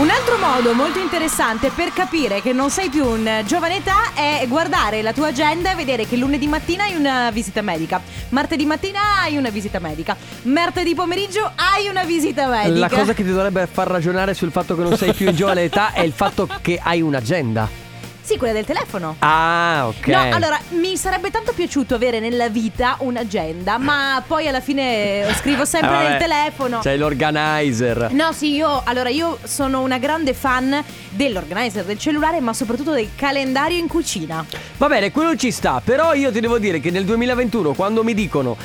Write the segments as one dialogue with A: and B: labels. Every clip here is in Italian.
A: Un altro modo molto interessante per capire che non sei più un giovane età è guardare la tua agenda e vedere che lunedì mattina hai una visita medica, martedì mattina hai una visita medica, martedì pomeriggio hai una visita medica.
B: La cosa che ti dovrebbe far ragionare sul fatto che non sei più in giovane età è il fatto che hai un'agenda.
A: Sì, quella del telefono.
B: Ah, ok.
A: No, allora mi sarebbe tanto piaciuto avere nella vita un'agenda, ma poi alla fine scrivo sempre
B: Eh,
A: nel
B: vabbè.
A: telefono.
B: C'è l'organizer.
A: No, sì, io allora io sono una grande fan dell'organizer del cellulare, ma soprattutto del calendario in cucina.
B: Va bene, quello ci sta, però io ti devo dire che nel 2021 quando mi dicono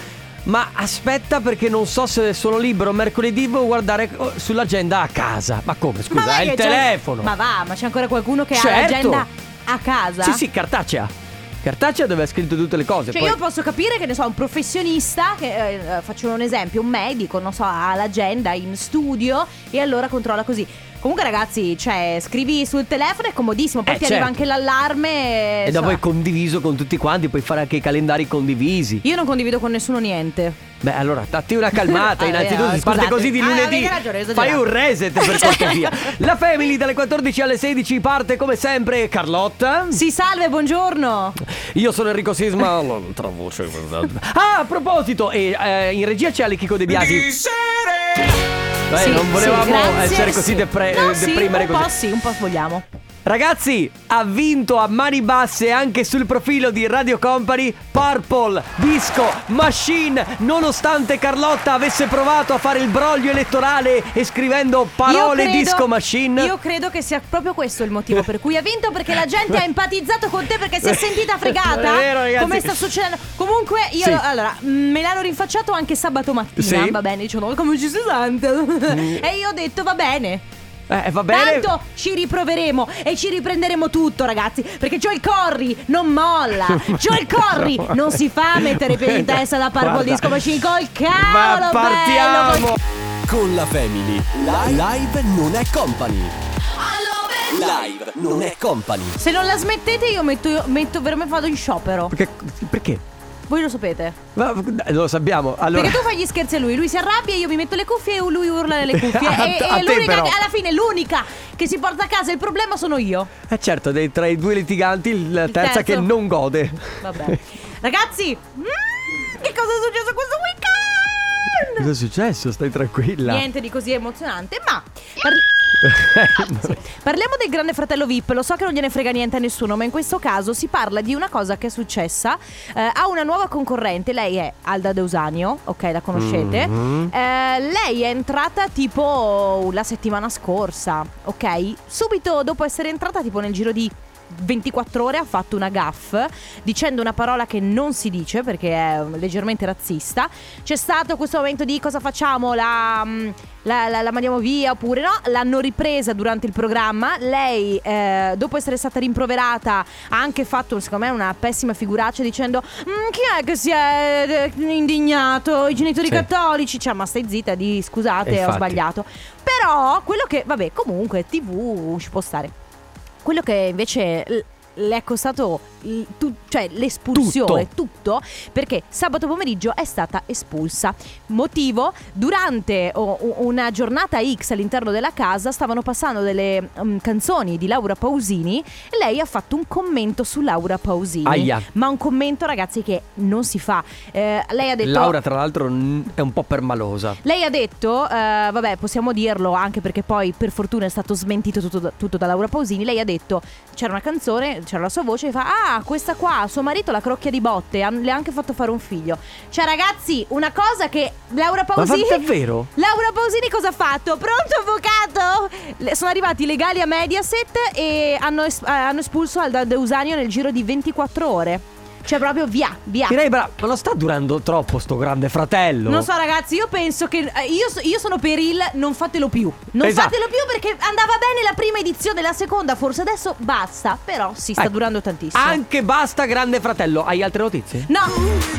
B: ma aspetta perché non so se sono libero mercoledì devo guardare oh, sull'agenda a casa. Ma come? Scusa,
A: Ma
B: è il telefono.
A: Ma va, ma c'è ancora qualcuno che ha
B: Certo.
A: l'agenda a casa?
B: Sì, sì, cartacea. Cartacea dove ha scritto tutte le cose.
A: Cioè
B: poi-
A: io posso capire che ne so, un professionista, che eh, faccio un esempio, un medico, non so, ha l'agenda in studio e allora controlla così. Comunque ragazzi, cioè, scrivi sul telefono è comodissimo, poi
B: Eh,
A: ti arriva
B: certo.
A: anche l'allarme.
B: E dopo
A: insomma.
B: è condiviso con tutti quanti, puoi fare anche i calendari condivisi.
A: Io non condivido con nessuno niente.
B: Beh, allora, datti una calmata.
A: Ah,
B: Innanzitutto,
A: eh,
B: si parte
A: scusate.
B: così di
A: Ah,
B: lunedì.
A: avete ragione.
B: Fai un reset per cortesia. La Family dalle 14 alle 16 parte come sempre Carlotta.
A: Si salve, buongiorno.
B: Io sono Enrico Sisma. L'altra voce. Ah, a proposito, e, eh, in regia c'è Alec De Biasi. Beh,
A: Sì,
B: non volevamo
A: sì,
B: essere così
A: sì.
B: depre-
A: No,
B: eh,
A: sì,
B: deprimere
A: un
B: così.
A: po' sì, un po' vogliamo.
B: Ragazzi, ha vinto a mani basse anche sul profilo di Radio Company Purple Disco Machine, nonostante Carlotta avesse provato a fare il broglio elettorale e scrivendo parole
A: credo-
B: Disco Machine.
A: Io credo che sia proprio questo il motivo per cui ha vinto perché la gente ha empatizzato con te perché si è sentita fregata.
B: È vero, ragazzi.
A: Come sta succedendo? Comunque io
B: Sì.
A: allora mh, me l'hanno rinfacciato anche sabato mattina,
B: Sì. Mm.
A: va bene, dicendo come ci si sente. e io ho detto va bene.
B: Eh, va bene.
A: Tanto ci riproveremo e ci riprenderemo tutto, ragazzi. Perché Joel Corri non molla. Joel Corri non si fa mettere piedi in testa da Purple
B: Guarda.
A: Disco Machine col
B: Ma
A: cavolo
B: partiamo.
A: bello.
C: Con la Family. Live non è company. Live non è company.
A: Se non la smettete, io metto, io metto veramente vado in sciopero.
B: Perché? perché?
A: Voi lo sapete.
B: Ma, lo sappiamo. Allora,
A: Perché tu fai gli scherzi a lui, lui si arrabbia, io mi metto le cuffie e lui urla nelle cuffie.
B: A-
A: e
B: a
A: e l'unica
B: però.
A: alla fine l'unica che si porta a casa il problema sono io.
B: eh certo, dei- tra i due litiganti, la
A: Il
B: terza
A: terzo.
B: che non gode.
A: Vabbè. Ragazzi, mm, che cosa è successo questo weekend?
B: Cosa è successo? Stai tranquilla.
A: Niente di così emozionante, ma par- Sì. parliamo del Grande Fratello VIP. Lo so che non gliene frega niente a nessuno, ma in questo caso si parla di una cosa che è successa eh, a una nuova concorrente. Lei è Alda Deusanio, ok, la conoscete.
B: Mhm.
A: Eh, lei è entrata tipo la settimana scorsa, ok? Subito dopo essere entrata, tipo nel giro di 24 ore ha fatto una gaff dicendo una parola che non si dice perché è leggermente razzista. C'è stato questo momento di cosa facciamo? La, mm, la, la- la mandiamo via oppure no? L'hanno ripresa durante il programma. Lei, eh, dopo essere stata rimproverata, ha anche fatto, secondo me, una pessima figuraccia dicendo: "Mm, Chi è che si è eh, indignato? I genitori
B: Sì.
A: cattolici. Cioè, ma stai zitta, di scusate, ho sbagliato. Però quello che, vabbè, comunque, TV ci può stare. Quello che invece le è costato tu- cioè l'espulsione, tutto. perché sabato pomeriggio è stata espulsa. Motivo? Durante una giornata X all'interno della casa stavano passando delle mm, canzoni di Laura Pausini e lei ha fatto un commento su Laura Pausini.
B: Aia.
A: Ma un commento, ragazzi, che non si fa. Eh, lei ha detto.
B: Laura, tra l'altro, è un po' permalosa.
A: Lei ha detto, eh, vabbè, possiamo dirlo anche perché poi per fortuna è stato smentito tutto tutto da Laura Pausini. Lei ha detto, c'era una canzone, c'era la sua voce e fa, ah, questa qua, suo marito la crocchia di botte, han- le ha anche fatto fare un figlio. Cioè ragazzi, una cosa che Laura
B: Ma
A: Pausini...
B: fa- davvero?
A: Laura Pausini cosa ha fatto? Pronto avvocato? Le- Sono arrivati i legali a Mediaset e hanno, es- eh, hanno espulso Alda Deusanio nel giro di 24 ore. Cioè proprio via, via.
B: Direi, bra- ma non sta durando troppo sto grande fratello.
A: Non so ragazzi, io penso che eh, io, so- io sono per il non fatelo più. Non
B: Esatto.
A: fatelo più perché andava bene la prima edizione, la seconda forse adesso basta, però si sta
B: Ecco.
A: durando tantissimo.
B: Anche basta, grande fratello. Hai altre notizie?
A: No,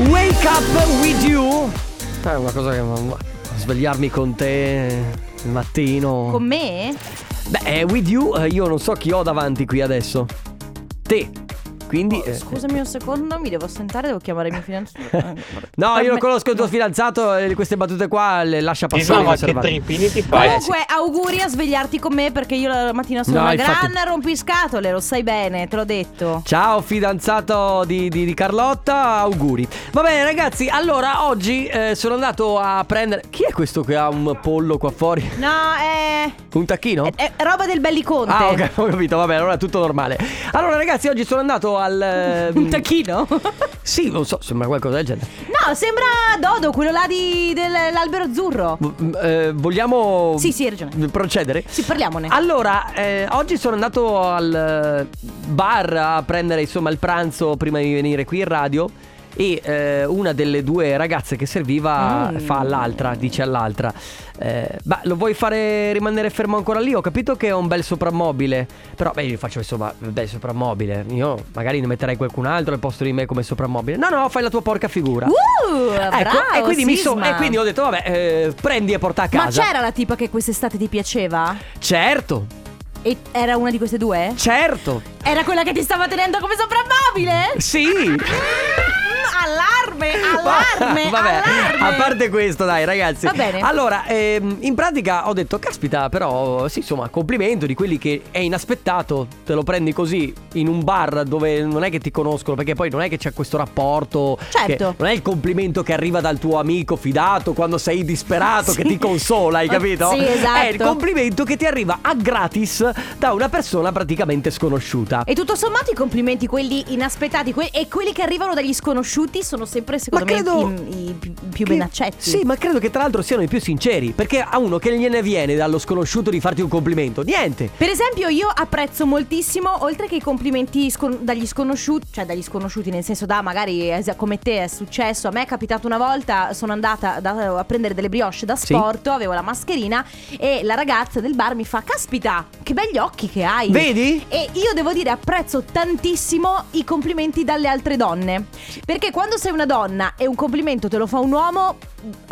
B: Wake up with you. È una cosa che. Svegliarmi con te il mattino.
A: con me?
B: Beh, eh, with you, eh, io non so chi ho davanti qui adesso. Te. Quindi...
A: Oh,
B: eh,
A: scusami un secondo, mi devo sentare, devo chiamare mio fidanzato.
B: No, io non conosco il tuo fidanzato queste battute qua le lascia passare.
D: Insomma, che
B: riservate.
D: tripini ti fai?
A: Comunque, auguri a svegliarti con me perché io la mattina sono
B: No,
A: una
B: infatti-
A: gran rompiscatole, lo sai bene, te l'ho detto.
B: Ciao fidanzato di, di- di Carlotta, auguri. Va bene ragazzi, allora oggi eh, sono andato a prendere... Chi è questo che ha un pollo qua fuori?
A: No, è.
B: Un tacchino?
A: è, è roba del belliconte.
B: Ah ok, ho capito, vabbè, allora è tutto normale. Allora ragazzi, oggi sono andato al... ehm,
A: Un tacchino?
B: Sì, non so, sembra qualcosa del genere.
A: no, sembra Dodo, quello là di, dell'albero azzurro.
B: V- eh, vogliamo...
A: Sì, sì, hai ragione.
B: Procedere?
A: Sì, parliamone.
B: Allora, eh, oggi sono andato al eh, bar a prendere insomma il pranzo prima di venire qui in radio e eh, una delle due ragazze che serviva
A: Mm.
B: fa all'altra, dice all'altra, eh, "Beh, lo vuoi fare rimanere fermo ancora lì? Ho capito che è un bel soprammobile, però beh, io faccio insomma, bel soprammobile, io magari ne metterei qualcun altro al posto di me come soprammobile. No, no, fai la tua porca figura.
A: Uh, bravo,
B: Ecco, e quindi, mi so- e quindi ho detto, vabbè, eh, prendi e porta a
A: Ma
B: casa.
A: c'era la tipa che quest'estate ti piaceva?
B: Certo,
A: E era una di queste due?
B: certo.
A: Era quella che ti stava tenendo come soprammobile?
B: Sì.
A: Allarme, allarme,
B: Vabbè,
A: allarme.
B: a parte questo, dai, ragazzi.
A: Va bene.
B: Allora, ehm, in pratica ho detto, caspita, però, sì, insomma, complimento di quelli che è inaspettato, te lo prendi così in un bar dove non è che ti conoscono, perché poi non è che c'è questo rapporto.
A: Certo.
B: che non è il complimento che arriva dal tuo amico fidato quando sei disperato, che
A: Sì.
B: ti consola, hai capito?
A: Sì, esatto.
B: È il complimento che ti arriva a gratis da una persona praticamente sconosciuta.
A: E tutto sommato i complimenti, quelli inaspettati que- e quelli che arrivano dagli sconosciuti sono sempre secondo
B: Ma
A: me i, i più,
B: Che-
A: ben accetti.
B: Sì, ma credo che tra l'altro siano i più sinceri. Perché a uno che gliene viene dallo sconosciuto di farti un complimento? Niente.
A: Per esempio, io apprezzo moltissimo, oltre che i complimenti scon- dagli sconosciuti, cioè dagli sconosciuti, nel senso da magari come te è successo, a me è capitato una volta, sono andata da- a prendere delle brioche da
B: Sì.
A: sport, avevo la mascherina e la ragazza del bar mi fa, caspita, che begli occhi che hai.
B: Vedi?
A: E io devo dire apprezzo tantissimo i complimenti dalle altre donne. Perché quando sei una donna e un complimento te lo fa un uomo,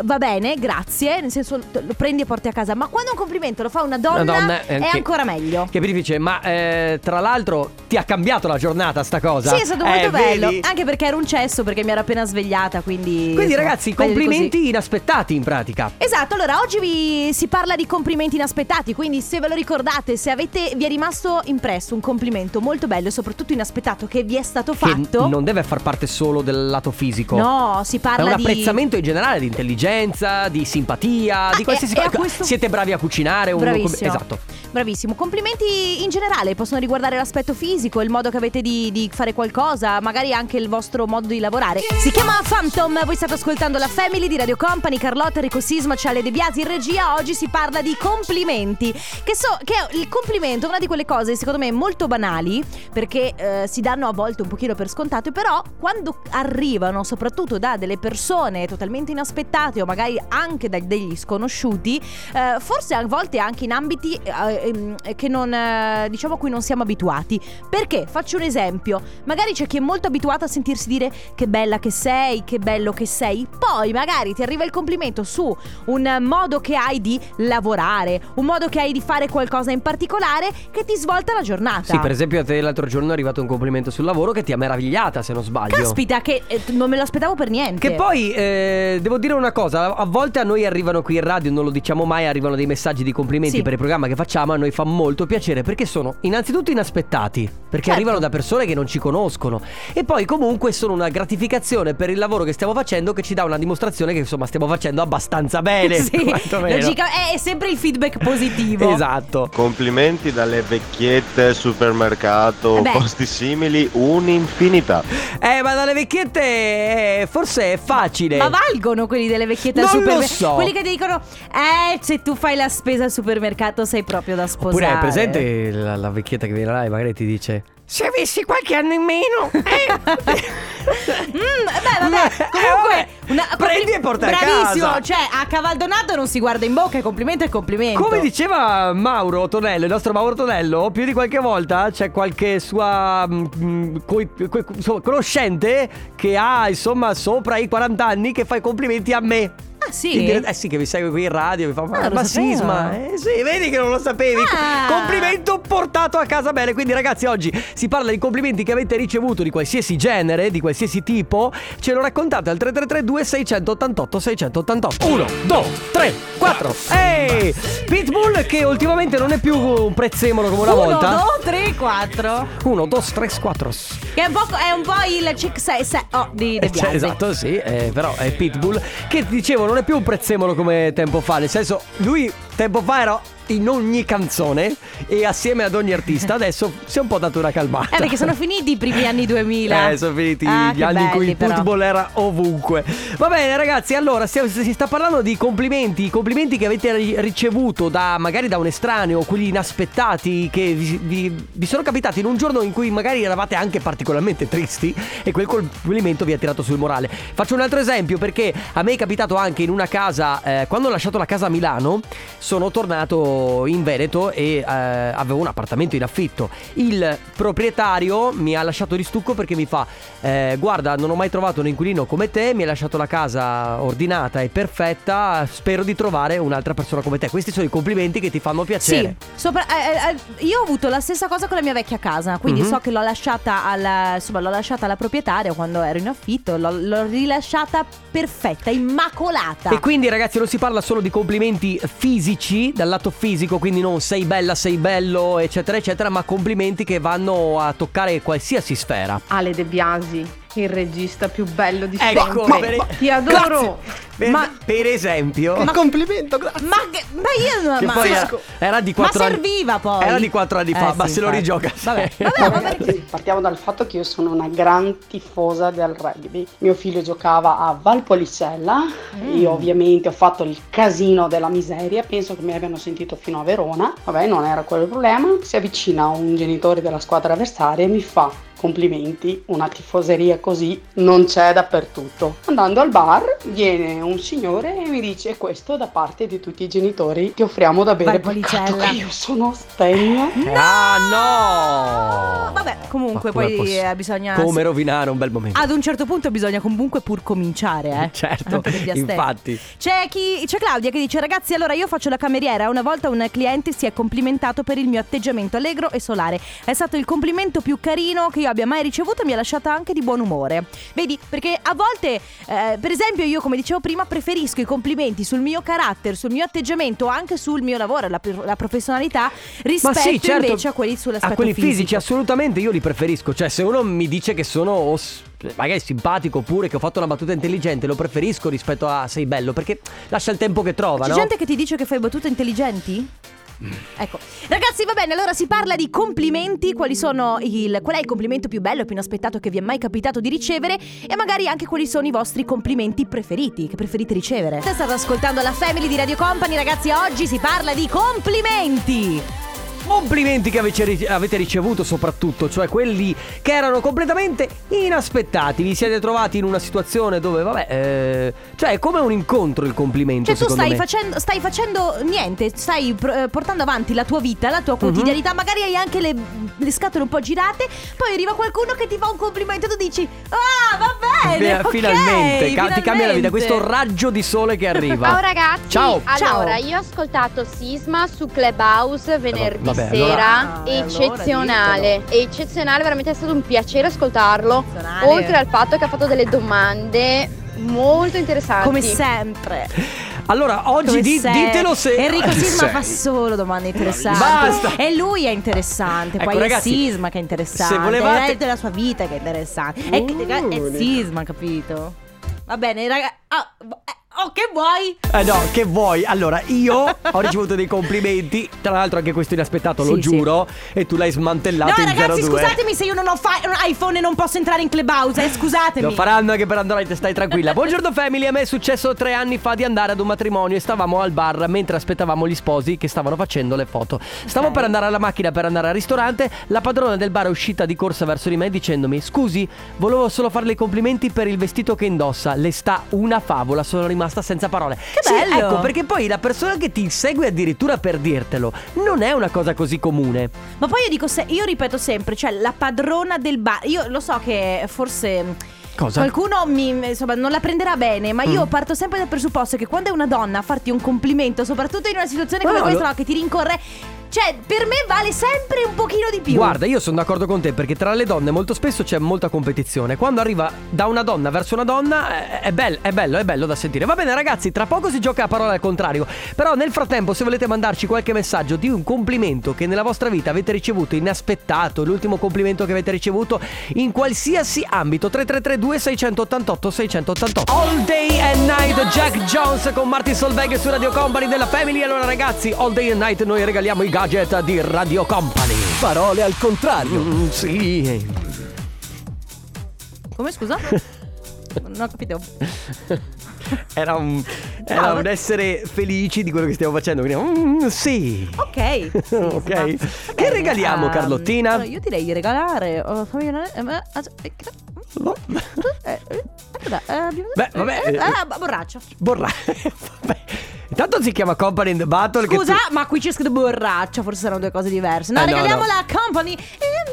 A: va bene, grazie, nel senso lo prendi e porti a casa. Ma quando un complimento lo fa una donna,
B: Una donna
A: è
B: anche-
A: ancora meglio.
B: Che difficile, ma eh, tra l'altro ti ha cambiato la giornata sta cosa.
A: Sì, è stato molto
B: Eh,
A: bello.
B: vedi?
A: Anche perché era un cesso, perché mi ero appena svegliata. Quindi.
B: Quindi
A: insomma,
B: ragazzi, complimenti inaspettati in pratica.
A: Esatto, allora oggi vi si parla di complimenti inaspettati, quindi se ve lo ricordate, se avete, vi è rimasto impresso un complimento molto bello e soprattutto inaspettato che vi è stato
B: Che
A: fatto.
B: non deve far parte solo del lato fisico.
A: No, si
B: È
A: parla
B: un
A: di
B: apprezzamento in generale di intelligenza, di simpatia, di
A: e-
B: qualsiasi cosa.
A: questo-
B: Siete bravi a cucinare? un-
A: Bravissimo.
B: esatto.
A: Bravissimo. Complimenti in generale, possono riguardare l'aspetto fisico, il modo che avete di, di fare qualcosa, magari anche il vostro modo di lavorare. Si chiama Phantom, voi state ascoltando la Family di Radio Company, Carlotta, Enrico Sisma, c'è Ale De Biasi in regia. Oggi si parla di complimenti. Che so che il complimento è una di quelle cose, secondo me, molto banali, perché eh, si danno a volte un pochino per scontate, però quando arrivano, soprattutto da delle persone totalmente inaspettate o magari anche da degli sconosciuti, eh, forse a volte anche in ambiti eh, ehm, che non eh, diciamo a cui non siamo abituati. Perché? Faccio un esempio. Magari c'è chi è molto abituato a sentirsi dire che bella che sei, che bello che sei. Poi magari ti arriva il complimento su un modo che hai di lavorare, un modo che hai di fare qualcosa in particolare che ti svolta la giornata.
B: Sì, per esempio a te l'altro giorno è arrivato un complimento sul lavoro che ti ha meravigliata, se non sbaglio.
A: Caspita, che eh, non me lo aspettavo per niente.
B: Che poi eh, devo dire una cosa, a volte a noi arrivano qui in radio, non lo diciamo mai, arrivano dei messaggi di complimenti
A: Sì.
B: per il programma che facciamo, a noi fa molto piacere perché sono innanzitutto inaspettati, perché
A: Certo.
B: arrivano da persone che non ci conoscono e poi comunque sono una gratificazione per il lavoro che stiamo facendo che ci dà una dimostrazione che insomma stiamo facendo abbastanza bene.
A: sì,
B: quantomeno.
A: logica- è, è sempre il feedback positivo.
B: Esatto.
D: Complimenti dalle vecchiette, supermercato,
A: Eh beh.
D: posti simili, un'infinità.
B: Eh, ma dalle vecchiette eh, forse è facile.
A: Ma valgono quelli delle vecchiette al
B: Non lo
A: supermercato?
B: so.
A: Quelli che ti dicono, eh, se tu fai la spesa al supermercato sei proprio da sposare.
B: Oppure hai presente la, la vecchietta che viene là e magari ti dice Se avessi qualche anno in meno eh."
A: Mm, beh, vabbè,
B: Eh,
A: comunque
B: vabbè.
A: una-
B: Prendi e porta a
A: Bravissimo,
B: casa.
A: cioè a cavaldonato non si guarda in bocca, complimento è complimento.
B: Come diceva Mauro Tonello, il nostro Mauro Tonello, più di qualche volta c'è qualche sua mm, mm, coi- coi- conoscente che ha insomma sopra i 40 anni che fa i complimenti a me.
A: Ah, sì?
B: Diretta- eh sì, che mi segue qui in radio, mi fa
A: Ah,
B: ma sisma. Eh sì, vedi che non lo sapevi.
A: Ah.
B: Complimento portato a casa bene. Quindi ragazzi, oggi si parla di complimenti che avete ricevuto di qualsiasi genere, di qualsiasi tipo. Ce lo raccontate al 3332 688 688. 1 2 3 4. Ehi! Pitbull che ultimamente non è più un prezzemolo come una
A: Uno,
B: volta.
A: due, tre, quattro.
B: 1 2 3 4.
A: Che è un po', è un po' il Chick 6 oh, di De
B: Eh,
A: Biasi.
B: esatto, sì, eh, però è Pitbull che dicevo non è più un prezzemolo come tempo fa, nel senso lui tempo fa era in ogni canzone e assieme ad ogni artista adesso si è un po' dato una calmata.
A: Eh, perché sono finiti i primi anni 2000.
B: Eh, sono finiti
A: Ah,
B: gli anni in cui il football era ovunque. Va bene, ragazzi, allora stiamo- si sta parlando di complimenti, complimenti che avete ri- ricevuto da magari da un estraneo, quelli inaspettati che vi, vi- vi sono capitati in un giorno in cui magari eravate anche particolarmente tristi e quel complimento vi ha tirato sul morale. Faccio un altro esempio perché a me è capitato anche in una casa, eh, quando ho lasciato la casa a Milano, sono tornato in Veneto e eh, avevo un appartamento in affitto. Il proprietario mi ha lasciato di stucco perché mi fa: eh, Guarda, non ho mai trovato un inquilino come te, mi hai lasciato la casa ordinata e perfetta. Spero di trovare un'altra persona come te. Questi sono i complimenti che ti fanno
A: Sì,
B: piacere.
A: sopra- eh, eh, io ho avuto la stessa cosa con la mia vecchia casa, quindi
B: Mhm.
A: so che l'ho lasciata alla, insomma, l'ho lasciata alla proprietaria quando ero in affitto, l'ho, l'ho rilasciata perfetta, immacolata.
B: E quindi ragazzi non si parla solo di complimenti fisici, dal lato fisico, quindi non sei bella, sei bello, eccetera, eccetera, ma complimenti che vanno a toccare qualsiasi sfera.
E: Ale De Biasi, il regista più bello di
B: Ecco,
E: sempre.
B: per-
E: Ti adoro.
B: Per,
A: Ma-
B: per esempio,
A: Ma-
B: complimento, grazie.
A: Ma, ma io non ma,
B: era, era di
A: ma
B: 4 anni.
A: serviva poi.
B: Era di 4 anni fa,
A: Eh,
B: ma
A: sì,
B: se lo
A: infatti.
B: rigioca.
A: Vabbè, vabbè, vabbè.
F: Ragazzi, partiamo dal fatto che io sono una gran tifosa del rugby. Mio figlio giocava a Valpolicella, io ovviamente ho fatto il casino della miseria, penso che mi abbiano sentito fino a Verona. Vabbè, non era quello il problema. Si avvicina un genitore della squadra avversaria e mi fa complimenti, una tifoseria così non c'è dappertutto. Andando al bar viene un signore e mi dice questo da parte di tutti i genitori ti offriamo da bere.
A: Valpolicella.
F: Peccato che io sono stegna.
B: Ah no!
A: Vabbè, comunque
B: Ma come
A: poi
B: posso-
A: eh, bisogna
B: Come rovinare un bel momento.
A: Ad un certo punto bisogna comunque pur cominciare, eh.
B: Certo, infatti.
A: C'è, chi, c'è Claudia che dice: Ragazzi, allora io faccio la cameriera. Una volta un cliente si è complimentato per il mio atteggiamento allegro e solare. È stato il complimento più carino che io abbia mai ricevuto mi ha lasciata anche di buon umore. Vedi, perché a volte, eh, per esempio, io, come dicevo prima, preferisco i complimenti sul mio carattere, sul mio atteggiamento, anche sul mio lavoro, la, la professionalità, rispetto
B: sì, certo,
A: invece a quelli sull'aspetto
B: A quelli
A: fisico.
B: fisici, assolutamente io li preferisco. Cioè, se uno mi dice che sono magari simpatico oppure che ho fatto una battuta intelligente, lo preferisco rispetto a sei bello, perché lascia il tempo che trova,
A: C'è
B: no?
A: gente che ti dice che fai battute intelligenti? Ecco, ragazzi, va bene. Allora si parla di complimenti. Quali sono il, qual è il complimento più bello e più inaspettato che vi è mai capitato di ricevere? E magari anche quali sono i vostri complimenti preferiti, che preferite ricevere. State ascoltando la Family di Radio Company, ragazzi. Oggi si parla di complimenti.
B: Complimenti che avete ricevuto soprattutto, cioè quelli che erano completamente inaspettati. Vi siete trovati in una situazione dove, vabbè, eh, cioè è come un incontro il complimento.
A: Cioè, tu stai facendo, stai facendo niente, stai eh, portando avanti la tua vita, la
B: Mhm.
A: tua quotidianità. Magari hai anche le, le scatole un po' girate. Poi arriva qualcuno che ti fa un complimento e tu dici: Ah, va bene.
B: Beh,
A: ok,
B: finalmente, ca- ti cambia la vita,
A: finalmente."
B: questo raggio di sole che arriva.
G: Ciao ragazzi,
B: Ciao.
G: allora
A: Ciao.
G: io ho ascoltato Sisma su Clubhouse venerdì
B: vabbè,
G: sera,
A: allora- Ah,
G: eccezionale, eccezionale, veramente è stato un piacere ascoltarlo, oltre al fatto che ha fatto delle domande molto interessanti.
A: Come sempre.
B: Allora, oggi di- ditelo se.
A: Enrico Sisma fa solo domande interessanti.
B: Basta.
A: E lui è interessante.
B: Ecco,
A: Poi
B: ragazzi,
A: è Sisma che è interessante.
B: se volevate-
A: È della sua vita che è interessante. È, è Sisma, capito? Va bene, ragazzi. oh, che vuoi?
B: Eh no, che vuoi? Allora, io ho ricevuto dei complimenti, tra l'altro anche questo inaspettato, lo
A: Sì, sì.
B: giuro, e tu l'hai smantellato
A: No,
B: in
A: ragazzi,
B: 02.
A: scusatemi se io non ho fa- iPhone e non posso entrare in Clubhouse. Eh, scusatemi.
B: Lo faranno anche per Android, stai tranquilla. Buongiorno family, a me è successo tre anni fa di andare ad un matrimonio e stavamo al bar mentre aspettavamo gli sposi che stavano facendo le foto. Stavo per andare alla macchina per andare al ristorante, la padrona del bar è uscita di corsa verso di me dicendomi "Scusi, volevo solo farle i complimenti per il vestito che indossa, le sta una favola". Sono rimasta senza parole.
A: Che
B: Sì,
A: bello!
B: ecco, perché poi la persona che ti insegue addirittura per dirtelo non è una cosa così comune.
A: Ma poi io dico se- io ripeto sempre, cioè la padrona del bar. Io lo so che forse
B: Cosa?
A: Qualcuno mi, insomma, non la prenderà bene, ma io
B: Mm.
A: parto sempre dal presupposto che quando è una donna a farti un complimento, soprattutto in una situazione come
B: No,
A: questa, no, che ti rincorre, cioè, per me vale sempre un pochino di più.
B: Guarda, io sono d'accordo con te perché tra le donne molto spesso c'è molta competizione. Quando arriva da una donna verso una donna è, bello, è bello, è bello da sentire. Va bene ragazzi, tra poco si gioca a parole al contrario. Però nel frattempo se volete mandarci qualche messaggio di un complimento che nella vostra vita avete ricevuto inaspettato, l'ultimo complimento che avete ricevuto in qualsiasi ambito, 3332 688 688. All Day and Night, Jack Jones con Martin Solveig su Radio Company della Family. Allora ragazzi, All Day and Night noi regaliamo i gadget di Radio Company.
C: Parole al contrario.
B: Mm, sì.
A: Come scusa? non ho capito.
B: Era un, era un essere felici di quello che stiamo facendo. Quindi, mm, sì.
A: Ok. Sì,
B: Ok.
A: va- va
B: Che
A: bene.
B: regaliamo,
A: Ehm,
B: Carlottina?
A: allora, io direi di regalare. oh, fammi vedere, eh, eh, eh, eh, eh, eh, eh, abbiamo-
B: Beh, vabbè,
A: eh,
B: eh,
A: ah, borraccia.
B: Borra. Vabbè. Intanto si chiama Company in the Battle. che
A: Scusa,
B: tu-
A: ma qui c'è scritto borraccia, forse saranno due cose diverse. No,
B: Eh, no,
A: regaliamo
B: no.
A: la company in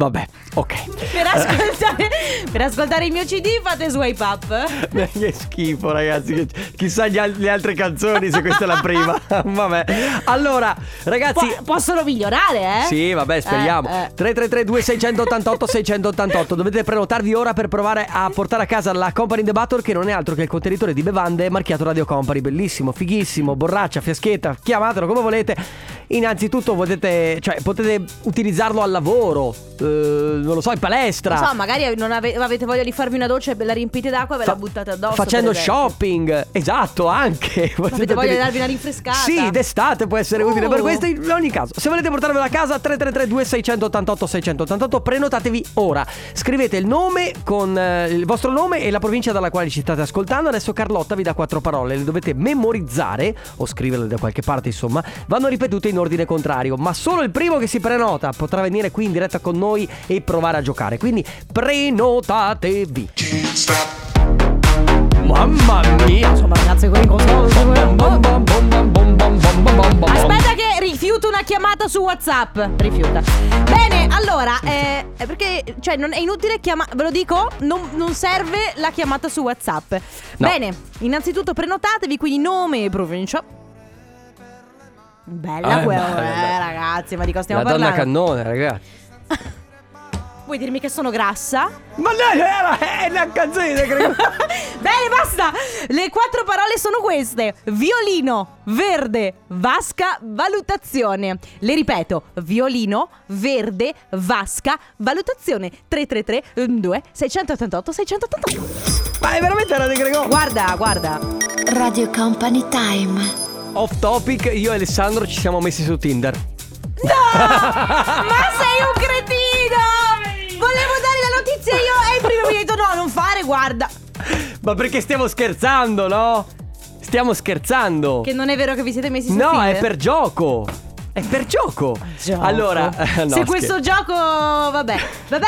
B: Vabbè, ok.
A: Per ascoltare, per ascoltare il mio CD fate swipe up.
B: che schifo, ragazzi. Chissà gli al- le altre canzoni se questa è la prima. Vabbè. Allora, ragazzi.
A: Po- possono migliorare, eh?
B: Sì, vabbẹ, speriamo.
A: Eh, eh.
B: 333 2688 688 Dovete prenotarvi ora per provare a portare a casa la Company in the Battle che non è altro che il contenitore di bevande marchiato Radio Company. Bellissimo, fighissimo, borraccia, fiaschetta, chiamatelo come volete. Innanzitutto potete, cioè, potete utilizzarlo al lavoro, eh, non lo so, in palestra.
A: Non so, magari non ave- avete voglia di farvi una doccia e la riempite d'acqua e ve la
B: Fa-
A: buttate addosso.
B: Facendo shopping, esatto, anche.
A: Avete voglia di darvi una rinfrescata?
B: Sì, d'estate può essere utile per
A: Oh.
B: questo. In ogni caso, se volete portarvela a casa, 333 2688 688 prenotatevi ora. Scrivete il nome con eh, il vostro nome e la provincia dalla quale ci state ascoltando. Adesso Carlotta vi dà quattro parole, le dovete memorizzare o scriverle da qualche parte, insomma. Vanno ripetute in ordine contrario, ma solo il primo che si prenota potrà venire qui in diretta con noi noi e provare a giocare. Quindi prenotatevi. Mamma mia!
A: Insomma, ragazzi, con i Aspetta che rifiuto una chiamata su WhatsApp. Rifiuta. Bene, allora, eh, eh perché cioè non è inutile chiamare, ve lo dico, non, non, serve la chiamata su WhatsApp.
B: No.
A: Bene, innanzitutto prenotatevi quindi nome e provincia. Bella
B: ah,
A: quella, eh, ragazzi, ma di cosa stiamo
B: la
A: parlando?
B: Madonna cannone, ragazzi.
A: Vuoi dirmi che sono grassa?
B: Ma no, era è la canzone di Gregorio.
A: Bene, basta! Le quattro parole sono queste: violino, verde, vasca, valutazione. Le ripeto: violino, verde, vasca, valutazione. 333 2 688 688.
B: Ma è veramente era di Gregorio.
A: Guarda, guarda.
H: Radio Company Time.
B: Off topic, io e Alessandro ci siamo messi su Tinder.
A: Ma sei un cretino! Volevo dare la notizia io e il primo mi ha detto no, non fare, guarda.
B: Ma perché stiamo scherzando, no? Stiamo scherzando.
A: Che non è vero che vi siete messi su
B: No,
A: Tinder?
B: è per gioco. È per gioco.
A: Gioco.
B: Allora, eh, no,
A: se questo
B: scher-
A: gioco, vabbè, vabbè,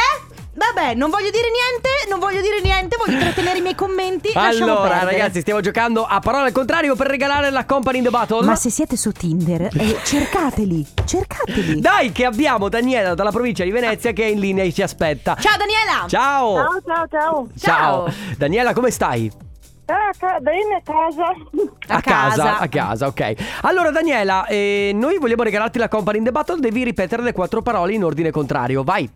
A: vabbè, non voglio dire niente, non voglio dire niente, voglio trattenere i miei commenti. lasciamo
B: Allora,
A: perdere.
B: ragazzi, stiamo giocando a parole al contrario per regalare la Company in the Battle.
A: Ma se siete su Tinder, eh, cercateli, cercateli.
B: Dai, che abbiamo Daniela dalla provincia di Venezia che è in linea e ci aspetta.
A: Ciao Daniela!
B: Ciao.
E: ciao, ciao.
A: Ciao.
B: Daniela, come stai?
E: Ah, bene a casa.
A: A casa.
B: a casa, ok. Allora, Daniela, eh, noi vogliamo regalarti la Company in the Battle. Devi ripetere le quattro parole in ordine contrario. Vai.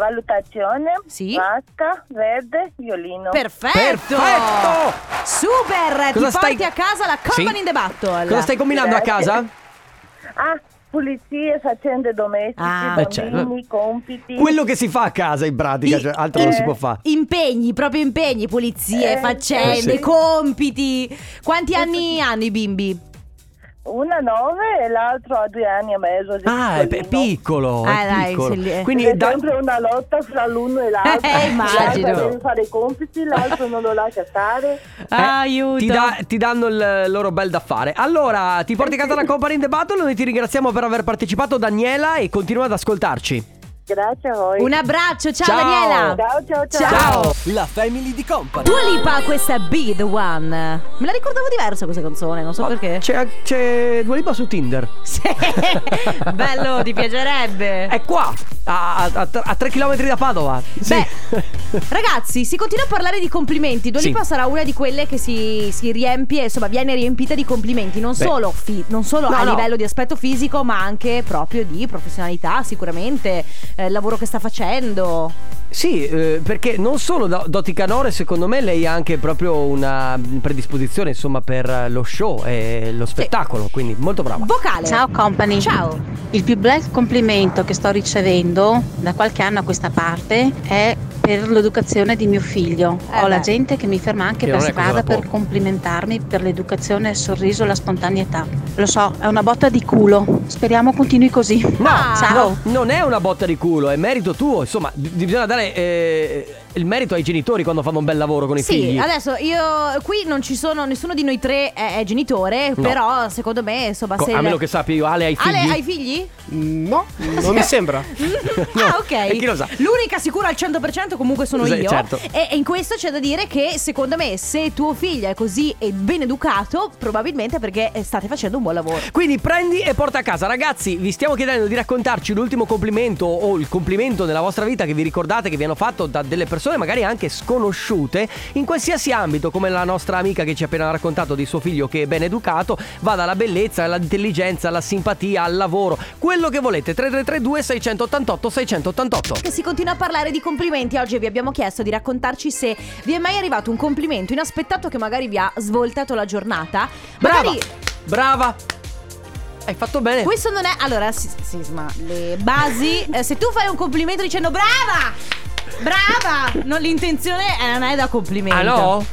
E: Valutazione.
A: Sì.
E: Vasca, verde, violino.
A: Perfetto!
B: Perfetto!
A: Super!
B: Cosa
A: Ti
B: stai-
A: porti a casa la Company
B: Sì?
A: in the Battle.
B: Cosa stai combinando a
E: Grazie.
B: casa?
E: Ah, pulizie, faccende domestiche,
A: Ah.
B: Beh, cioè,
E: bambini, compiti.
B: Quello che si fa a casa in pratica,
A: I-
B: cioè, altro non
E: eh,
B: si può fare.
A: Impegni, proprio impegni, pulizie,
E: Eh,
A: faccende,
B: sì.
A: compiti. Quanti anni hanno i bimbi?
E: Una nove e l'altro ha due anni e mezzo.
B: Ah, è, è piccolo.
A: Ah,
B: è
A: dai,
B: piccolo.
A: li-.
B: Quindi
E: È
B: da-
E: sempre una lotta fra l'uno e l'altro.
A: Eh, immagino.
E: L'altro deve fare i compiti, l'altro non lo lascia stare.
B: eh,
A: Aiuto.
B: Ti, dà- ti danno il loro bel da fare. Allora, ti porti a casa la Company in the Battle. Noi ti ringraziamo per aver partecipato, Daniela, e continua ad ascoltarci.
E: Grazie a voi.
A: Un abbraccio, ciao,
B: Ciao.
A: Daniela.
E: Ciao, ciao, ciao.
A: Ciao.
C: La family di company.
A: Dua Lipa, questa è Be The One. Me la ricordavo diversa questa canzone, non so perché.
B: C'è, c'è Dua Lipa su Tinder.
A: Sì. Bello, ti piacerebbe.
B: È qua, a, a, a 3 km da Padova. Sì.
A: Beh, ragazzi, si continua a parlare di complimenti. Dua
B: Sì.
A: Lipa sarà una di quelle che si, si riempie, insomma, viene riempita di complimenti. Non
B: Beh.
A: solo, fi- non solo
B: No,
A: a
B: no.
A: livello di aspetto fisico, ma anche proprio di professionalità, sicuramente. Eh, il lavoro che sta facendo.
B: Sì, eh, perché non solo da doti canore, secondo me lei ha anche proprio una predisposizione, insomma, per lo show e lo spettacolo, quindi molto brava.
A: Vocale.
I: Ciao company.
A: Ciao.
I: Il più bel complimento che sto ricevendo da qualche anno a questa parte è per l'educazione di mio figlio.
A: Eh
I: Ho la
A: beh.
I: gente che mi ferma anche
B: Che
I: per strada
B: da
I: per complimentarmi per l'educazione, il sorriso la spontaneità. Lo so, è una botta di culo. Speriamo continui così.
A: Ah.
I: Ciao.
B: Non è una botta di culo, è merito tuo. Insomma, d- bisogna dare eh, il merito ai genitori quando fanno un bel lavoro con i
A: Sì,
B: figli.
A: adesso io qui non ci sono, nessuno di noi tre è, è genitore,
B: No.
A: però secondo me, insomma,
B: Co-
A: se
B: a meno che sappia io, Ale hai figli?
A: Ale, hai figli?
J: No, non mi sembra.
A: ah, ok.
B: e chi lo sa?
A: L'unica sicura al 100% comunque sono
B: Sì,
A: io.
B: certo.
A: E, e in questo c'è da dire che secondo me se tuo figlio è così e ben educato, probabilmente è perché eh, state facendo un buon lavoro.
B: Quindi prendi e porta a casa. Ragazzi, vi stiamo chiedendo di raccontarci l'ultimo complimento o il complimento nella vostra vita che vi ricordate che vi hanno fatto da delle persone magari anche sconosciute in qualsiasi ambito, come la nostra amica che ci ha appena raccontato di suo figlio che è ben educato, va dalla bellezza all'intelligenza, alla simpatia, al lavoro, quello che volete. 3332 688 688.
A: Che si continua a parlare di complimenti. Oggi vi abbiamo chiesto di raccontarci se vi è mai arrivato un complimento inaspettato che magari vi ha svoltato la giornata.
B: Brava!
A: Magari
B: Brava! Hai fatto bene.
A: Questo non è. Allora, si- Sisma, le basi. eh, se tu fai un complimento dicendo brava! Brava! Non l'intenzione eh, non è da complimento.
B: Ah no?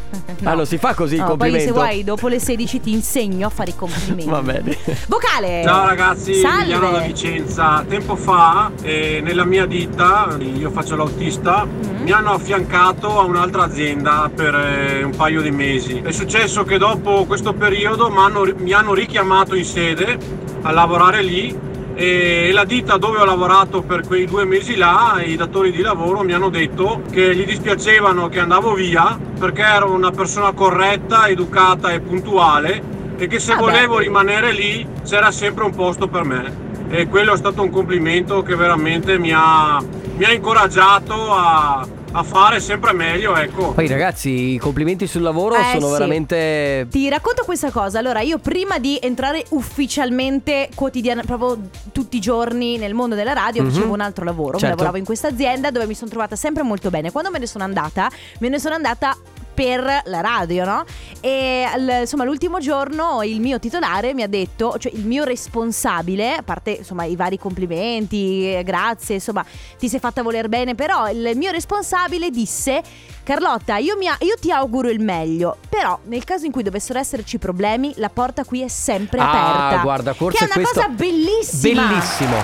B: Ah, non si fa così il
A: No, poi
B: complimento.
A: se vuoi dopo le 16 ti insegno a fare i complimenti.
B: Va bene.
A: Vocale.
K: Ciao ragazzi,
A: Salve.
K: Emiliano da Vicenza. Tempo fa eh, nella mia ditta, io faccio l'autista,
A: Mm.
K: mi hanno affiancato a un'altra azienda per eh, un paio di mesi. È successo che dopo questo periodo mi hanno richiamato in sede a lavorare lì e la ditta dove ho lavorato per quei due mesi là, i datori di lavoro mi hanno detto che gli dispiacevano che andavo via perché ero una persona corretta, educata e puntuale e che se
A: Ah beh.
K: volevo rimanere lì c'era sempre un posto per me. E quello è stato un complimento che veramente mi ha, mi ha incoraggiato a, a fare sempre meglio, ecco.
B: Poi ragazzi, i complimenti sul lavoro
A: Eh,
B: sono
A: sì.
B: veramente...
A: Ti racconto questa cosa. Allora, io prima di entrare ufficialmente quotidiana, proprio tutti i giorni nel mondo della radio,
B: Mhm.
A: facevo un altro lavoro.
B: Certo.
A: Lavoravo in questa azienda dove mi sono trovata sempre molto bene. Quando me ne sono andata, me ne sono andata per la radio, no? E l- insomma, l'ultimo giorno il mio titolare mi ha detto, cioè il mio responsabile, a parte insomma i vari complimenti, grazie, insomma, ti sei fatta voler bene, però il mio responsabile disse Carlotta, io, mi a- io ti auguro il meglio, però nel caso in cui dovessero esserci problemi, la porta qui è sempre
B: Ah,
A: aperta.
B: guarda, forse
A: che è una
B: questo-
A: cosa bellissima.
B: Bellissimo.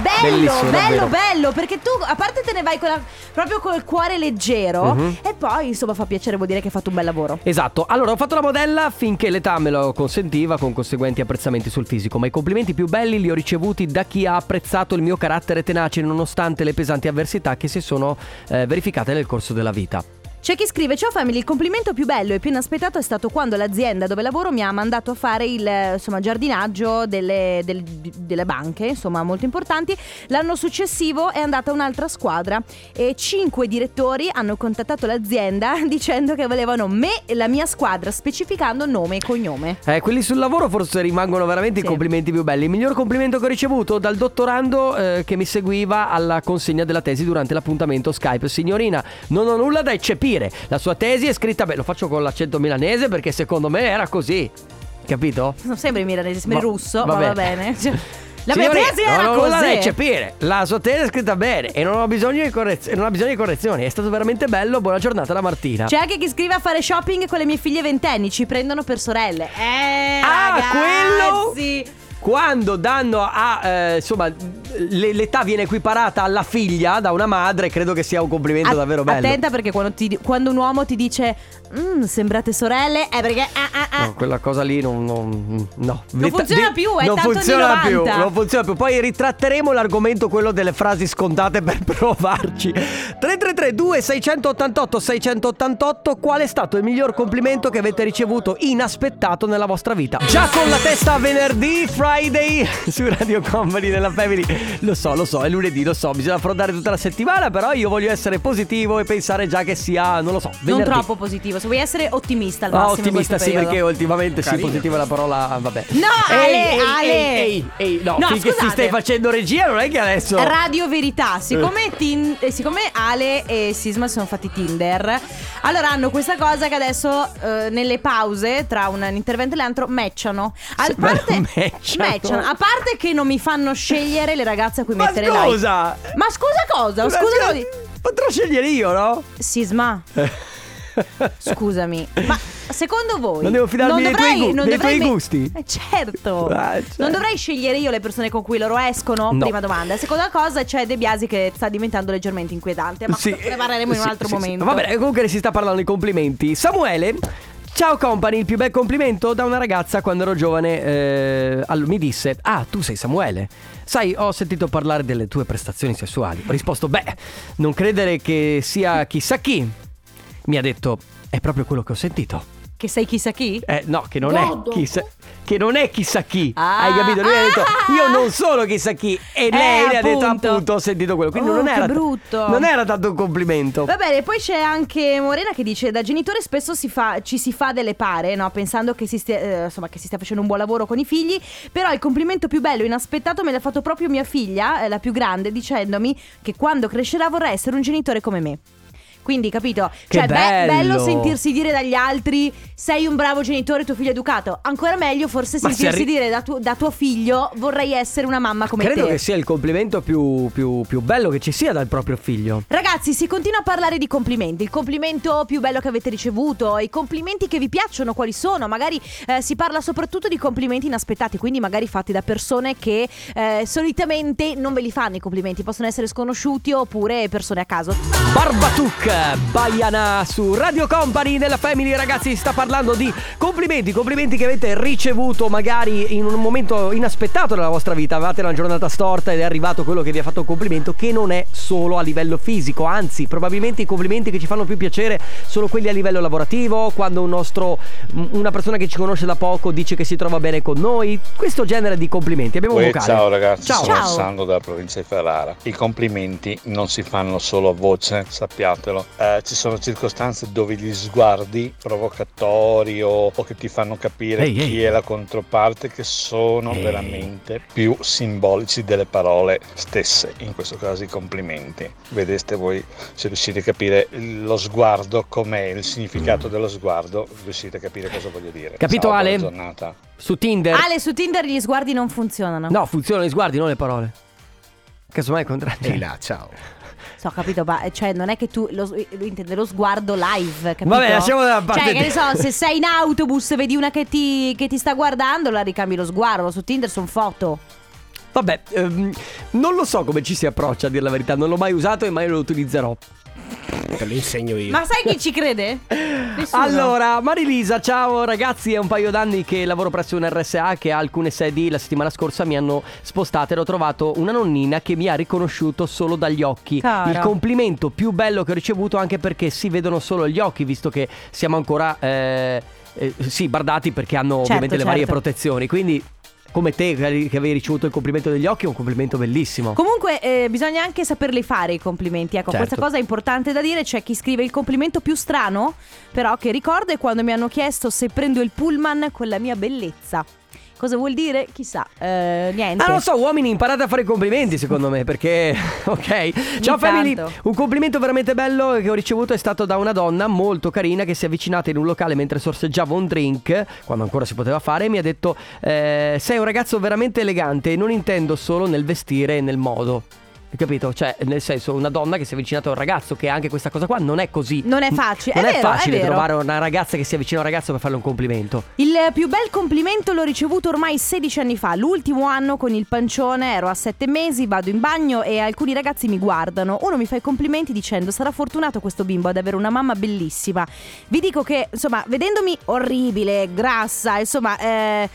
A: Bello,
B: Bellissimo,
A: bello, bello, perché tu a parte te ne vai con la- proprio col cuore leggero
B: Mhm.
A: e poi insomma fa piacere, vuol dire che hai fatto un bel lavoro.
B: Esatto, allora ho fatto la modella finché l'età me lo consentiva con conseguenti apprezzamenti sul fisico, ma i complimenti più belli li ho ricevuti da chi ha apprezzato il mio carattere tenace nonostante le pesanti avversità che si sono eh, verificate nel corso della vita.
A: C'è chi scrive: Ciao family, il complimento più bello e più inaspettato è stato quando l'azienda dove lavoro mi ha mandato a fare il insomma, giardinaggio delle, del- delle banche, insomma, molto importanti. L'anno successivo è andata un'altra squadra e cinque direttori hanno contattato l'azienda dicendo che volevano me e la mia squadra, specificando nome e cognome.
B: Eh, quelli sul lavoro forse rimangono veramente
A: Sì.
B: i complimenti più belli. Il miglior complimento che ho ricevuto dal dottorando eh, che mi seguiva alla consegna della tesi durante l'appuntamento Skype. Signorina, non ho nulla da eccepire. La sua tesi è scritta bene. Lo faccio con l'accento milanese perché secondo me era così. Capito?
A: Non sembri milanese, sembri
B: Va-
A: russo,
B: va
A: ma va
B: bene.
A: Cioè, La mia
B: Signorina,
A: tesi
B: non
A: era
B: ho nulla da
A: così.
B: eccepire. La sua tesi è scritta bene e non ho bisogno di, correz- non ha bisogno di correzioni. È stato veramente bello. Buona giornata da Martina.
A: C'è anche chi scrive a fare shopping con le mie figlie ventenni, ci prendono per sorelle. Eh,
B: Ah,
A: ragazzi.
B: quello? Quando danno a, eh, insomma, le- l'età viene equiparata alla figlia da una madre, credo che sia un complimento
A: A-
B: davvero bello.
A: Attenta perché quando, ti- quando un uomo ti dice "Mm, sembrate sorelle, è perché ah, ah, ah".
B: No, quella cosa lì non, non- no.
A: Non funziona più, è
B: non
A: tanto
B: funziona più,
A: 90.
B: non funziona più. Poi ritratteremo l'argomento quello delle frasi scontate per provarci. 333 2688 688 qual è stato il miglior complimento che avete ricevuto inaspettato nella vostra vita? Già con la testa a venerdì, Friday su Radio Company della Family. Lo so, lo so, è lunedì, lo so, bisogna affrontare tutta la settimana, però io voglio essere positivo e pensare già che sia, non lo so,
A: Non
B: venerdì.
A: troppo positivo, se vuoi essere ottimista al
B: Ah,
A: massimo in
B: ottimista sì,
A: periodo.
B: perché ultimamente sì,
J: Carino.
B: positivo è la parola, vabbè.
A: No,
B: Ehi,
A: Ale,
B: ehi,
A: Ale.
B: Ehi, ehi, ehi, no,
A: No,
B: finché si
A: scusate.
B: stai facendo regia non è che adesso...
A: Radio Verità, siccome, Tin- eh, siccome Ale e Sisma si sono fatti Tinder, allora hanno questa cosa che adesso eh, nelle pause tra un intervento e l'altro matchano. A
B: Sì,
A: parte,
B: ma matchano?
A: matchano. A parte che non mi fanno scegliere le ragazze a cui
B: Ma
A: mettere
B: scusa!
A: like. Ma scusa cosa?
B: Ma
A: Scusa
B: scusa,
A: cosa di-
B: Potrò scegliere io, no?
A: Sisma, scusami, ma secondo voi
B: Non devo fidarmi dei tuoi
A: non
B: dei tuoi
A: me-
B: gusti?
A: Eh, certo.
B: Ah, certo.
A: Non dovrei scegliere io le persone con cui loro escono?
B: No.
A: Prima domanda. Seconda cosa, c'è De Biasi che sta diventando leggermente inquietante, ma ne parleremo in un
B: sì,
A: altro
B: sì, sì.
A: momento.
B: Va bene, comunque si sta parlando di complimenti. Samuele, ciao company, il più bel complimento da una ragazza quando ero giovane eh, mi disse, ah tu sei Samuele. Sai, ho sentito parlare delle tue prestazioni sessuali. Ho risposto, beh, non credere che sia chissà chi. Mi ha detto, è proprio quello che ho sentito.
A: Che sei chissà chi?
B: Eh, no, che non è chissà che non è chissà chi.
A: Ah.
B: Hai capito? Lui ha detto io non sono chissà chi e lei le ha detto
A: appunto.
B: ho sentito quello. Quindi
A: Oh,
B: non era
A: brutto.
B: Non era tanto un complimento.
A: Va bene, poi c'è anche Morena che dice da genitore spesso si fa- ci si fa delle pare, no? pensando che si, stia, eh, insomma, che si stia facendo un buon lavoro con i figli, però il complimento più bello e inaspettato me l'ha fatto proprio mia figlia, eh, la più grande, dicendomi che quando crescerà vorrà essere un genitore come me. Quindi, capito?
B: Che
A: cioè, be-
B: bello.
A: bello sentirsi dire dagli altri sei un bravo genitore, tuo figlio è educato. Ancora meglio forse
B: Ma se
A: sentirsi
B: arri-
A: dire da, tu- da tuo figlio vorrei essere una mamma come
B: Credo
A: te.
B: che sia il complimento più, più- più bello che ci sia dal proprio figlio.
A: Ragazzi, si continua a parlare di complimenti. Il complimento più bello che avete ricevuto, i complimenti che vi piacciono, quali sono? Magari eh, si parla soprattutto di complimenti inaspettati, quindi magari fatti da persone che eh, solitamente non ve li fanno i complimenti, possono essere sconosciuti oppure persone a caso.
B: Barbatuk, Baiana su Radio Company della Family, ragazzi, si sta parlando di complimenti, complimenti che avete ricevuto magari in un momento inaspettato della vostra vita, avevate una giornata storta ed è arrivato quello che vi ha fatto un complimento che non è solo a livello fisico, anzi, probabilmente i complimenti che ci fanno più piacere sono quelli a livello lavorativo, quando un nostro una persona che ci conosce da poco dice che si trova bene con noi, questo genere di complimenti. Abbiamo un
L: Uè,
B: vocale.
L: ciao ragazzi,
B: Ciao.
L: sono
B: Ciao.
L: Dalla provincia di Ferrara. I complimenti non si fanno solo a voce, sappiatelo. Eh, ci sono circostanze dove gli sguardi provocatori o, o che ti fanno capire
B: Ehi,
L: chi
B: ehi.
L: è la controparte che sono
B: Ehi.
L: veramente più simbolici delle parole stesse, in questo caso i complimenti. Vedeste voi se riuscite a capire lo sguardo com'è, il significato dello sguardo, riuscite a capire cosa voglio dire.
B: Capito,
L: Ciao,
B: Ale?
L: giornata.
B: Su Tinder.
A: Ale, su Tinder gli sguardi non funzionano.
B: No, funzionano gli sguardi, non le parole. Casomai è il contrario.
J: Ehi là, ciao.
A: So, capito, ma cioè non è che tu lo, lui intende lo sguardo live, capito?
B: Vabbè, lasciamo da parte
A: Cioè, che ne so, se sei in autobus, vedi una che ti, che ti sta guardando, la ricambi lo sguardo. Su Tinder sono foto.
B: Vabbè, ehm, non lo so come ci si approccia a dire la verità, non l'ho mai usato e mai lo utilizzerò.
J: Te lo insegno io.
A: Ma sai chi ci crede? Nessuno.
B: Allora, Marilisa, ciao ragazzi, è un paio d'anni che lavoro presso un RSA che ha alcune sedi, la settimana scorsa mi hanno spostata e ho trovato una nonnina che mi ha riconosciuto solo dagli occhi.
A: Cara.
B: Il complimento più bello che ho ricevuto anche perché si vedono solo gli occhi, visto che siamo ancora... Eh, eh, sì, bardati perché hanno
A: Certo,
B: ovviamente le varie
A: certo.
B: protezioni, quindi come te che avevi ricevuto il complimento degli occhi è un complimento bellissimo.
A: Comunque eh, bisogna anche saperli fare i complimenti. Ecco,
B: Certo.
A: questa cosa è importante da dire. C'è chi scrive il complimento più strano, però che ricordo è quando mi hanno chiesto se prendo il pullman con la mia bellezza. Cosa vuol dire? Chissà. Eh, niente.
B: Ah, non lo so, uomini, imparate a fare i complimenti, secondo me, perché. Ok. Ciao, family. Un complimento veramente bello che ho ricevuto è stato da una donna molto carina che si è avvicinata in un locale mentre sorseggiava un drink, quando ancora si poteva fare, e mi ha detto: eh, Sei un ragazzo veramente elegante e non intendo solo nel vestire e nel modo. Capito? Cioè, nel senso, una donna che si è avvicinata a un ragazzo, che anche questa cosa qua non è così.
A: Non è facile,
B: Non
A: è
B: è,
A: vero, è
B: facile
A: vero.
B: trovare una ragazza che si avvicina a un ragazzo per farle un complimento.
A: Il più bel complimento l'ho ricevuto ormai 16 anni fa. L'ultimo anno con il pancione ero a 7 mesi, vado in bagno e alcuni ragazzi mi guardano. Uno mi fa i complimenti dicendo sarà fortunato questo bimbo ad avere una mamma bellissima. Vi dico che, insomma, vedendomi orribile, grassa, insomma... Eh,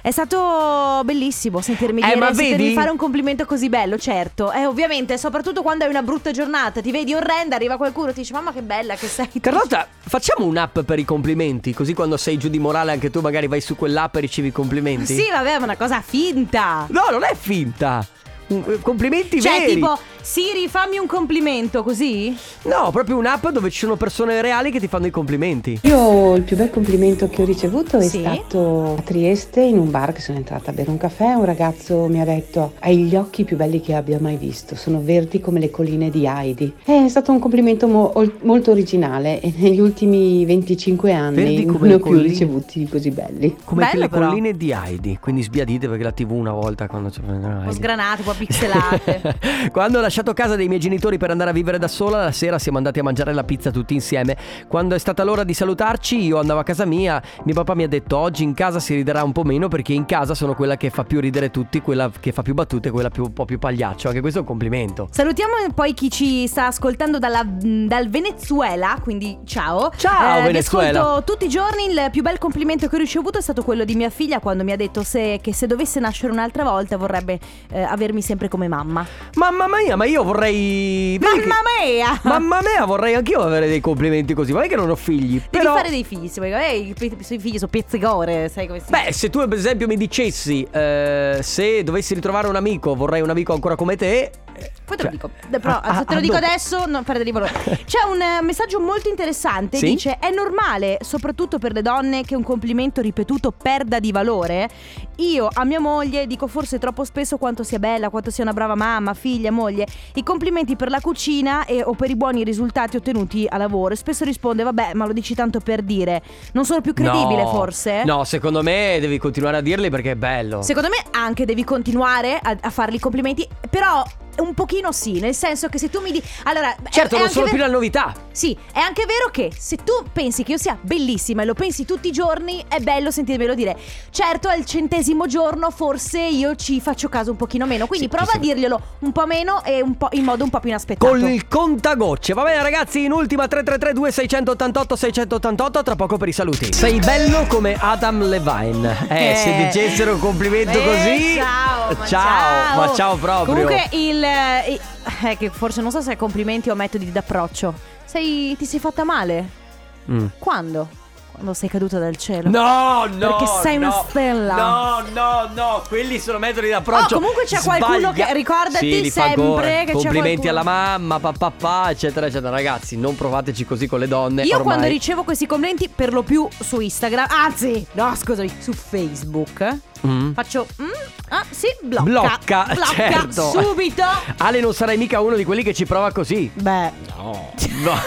A: è stato bellissimo sentirmi
B: Eh,
A: dire,
B: ma
A: sentirmi
B: vedi?
A: fare un complimento così bello, certo. E ovviamente, soprattutto quando hai una brutta giornata, ti vedi orrenda, arriva qualcuno e ti dice mamma che bella che sei.
B: Carlotta, facciamo un'app per i complimenti, così quando sei giù di morale anche tu magari vai su quell'app e ricevi i complimenti.
A: Sì, vabbè, ma è una cosa finta.
B: No, non è finta. Mm, Complimenti
A: Cioè,
B: veri.
A: tipo, Siri, fammi un complimento, così?
B: No, proprio un'app dove ci sono persone reali che ti fanno i complimenti.
M: Io il più bel complimento che ho ricevuto è
A: Sì?
M: stato a Trieste in un bar che sono entrata a bere un caffè. Un ragazzo mi ha detto: Hai gli occhi più belli che abbia mai visto, sono verdi come le colline di Heidi. È stato un complimento mo- ol- molto originale e negli ultimi 25 anni non ho più
B: colline?
M: ricevuti così belli.
B: Come
A: Bello,
B: le
A: però.
B: colline di Heidi. Quindi sbiadite perché la TV una volta quando c'è.
A: Un po' sgranate, un po' pixelate.
B: Quando ho lasciato casa dei miei genitori per andare a vivere da sola, la sera siamo andati a mangiare la pizza tutti insieme. Quando è stata l'ora di salutarci, io andavo a casa mia. Mio papà mi ha detto: Oggi in casa si riderà un po' meno perché in casa sono quella che fa più ridere tutti, quella che fa più battute, quella più, un po' più pagliaccio. Anche questo è un complimento.
A: Salutiamo poi chi ci sta ascoltando dalla- dal Venezuela, quindi ciao.
B: Ciao,
A: vi
B: Venezuela.
A: ascolto tutti i giorni, il più bel complimento che ho ricevuto è stato quello di mia figlia quando mi ha detto se- che se dovesse nascere un'altra volta vorrebbe eh, avermi sempre come mamma.
B: Mamma mia, ma io vorrei.
A: Mamma mia!
B: Mamma mia, vorrei anch'io avere dei complimenti così. Ma è che non ho figli.
A: Devi
B: Però.
A: fare dei figli, se vuoi. Eh, i figli sono pizzicore, sai come si
B: Beh, se tu per esempio mi dicessi eh, se dovessi ritrovare un amico, vorrei un amico ancora come te.
A: Poi te lo
B: cioè-
A: dico. Però
B: Ah,
A: se te
B: ah,
A: lo dico
B: dopo.
A: adesso non perde di valore. C'è un eh, messaggio molto interessante.
B: Sì?
A: Dice: È normale, soprattutto per le donne, che un complimento ripetuto perda di valore. Io a mia moglie dico forse troppo spesso quanto sia bella, quanto sia una brava mamma, figlia, moglie. I complimenti per la cucina e, o per i buoni risultati ottenuti a lavoro. E spesso risponde: Vabbè, ma lo dici tanto per dire. Non sono più credibile,
B: No.
A: forse?
B: No, secondo me devi continuare a dirli perché è bello.
A: Secondo me anche devi continuare a, a i complimenti, però un pochino sì, nel senso che se tu mi dici... Allora, è-
B: certo,
A: è
B: non
A: anche
B: sono più
A: ver-
B: la novità.
A: Sì, è anche vero che se tu pensi che io sia bellissima e lo pensi tutti i giorni, è bello sentirmelo dire. Certo, al centesimo giorno forse io ci faccio caso un pochino meno, quindi
B: Sì,
A: prova a dirglielo un po' meno e un po' in modo un po' più inaspettato.
B: Con il contagocce. Va bene, ragazzi, in ultima 3332 688 688 tra poco per i saluti. Sei bello come Adam Levine. Eh,
A: Eh.
B: se dicessero un complimento
A: Eh,
B: così.
A: ciao, ma
B: ciao, ma ciao proprio.
A: Comunque il... eh, eh, che forse non so se è complimenti o metodi d'approccio. Sei, ti sei fatta male?
B: Mm.
A: Quando? Quando sei caduta dal cielo?
B: No, no.
A: Perché sei una
B: no,
A: stella.
B: No, no, no. Quelli sono metodi di approccio.
A: Oh, comunque c'è qualcuno
B: Sbaglia-
A: che- ricordati
B: Sì,
A: sempre che
B: Complimenti
A: qualcuno.
B: alla mamma, papà, papà, eccetera, eccetera. Ragazzi, non provateci così con le donne.
A: Io
B: ormai.
A: quando ricevo questi commenti per lo più su Instagram, anzi, no, scusami, su Facebook,
B: Mm.
A: faccio mm, ah, sì, blocca.
B: Blocca,
A: blocca
B: certo.
A: subito.
B: Ale, non sarai mica uno di quelli che ci prova così.
A: Beh,
B: No. no.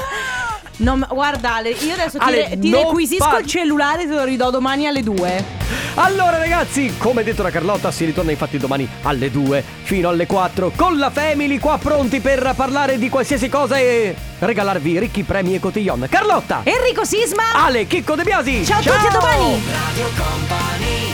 A: non, guarda, Ale, io adesso ti,
B: Ale,
A: ti
B: non
A: requisisco
B: fa-
A: il cellulare e te lo ridò domani alle 2.
B: Allora ragazzi, come detto da Carlotta, si ritorna infatti domani alle 2 fino alle 4 con la Family qua pronti per parlare di qualsiasi cosa e regalarvi ricchi premi e cotillon. Carlotta!
A: Enrico Sisma!
B: Ale, Chicco De Biasi!
A: Ciao a tutti, a domani!
C: Radio Company,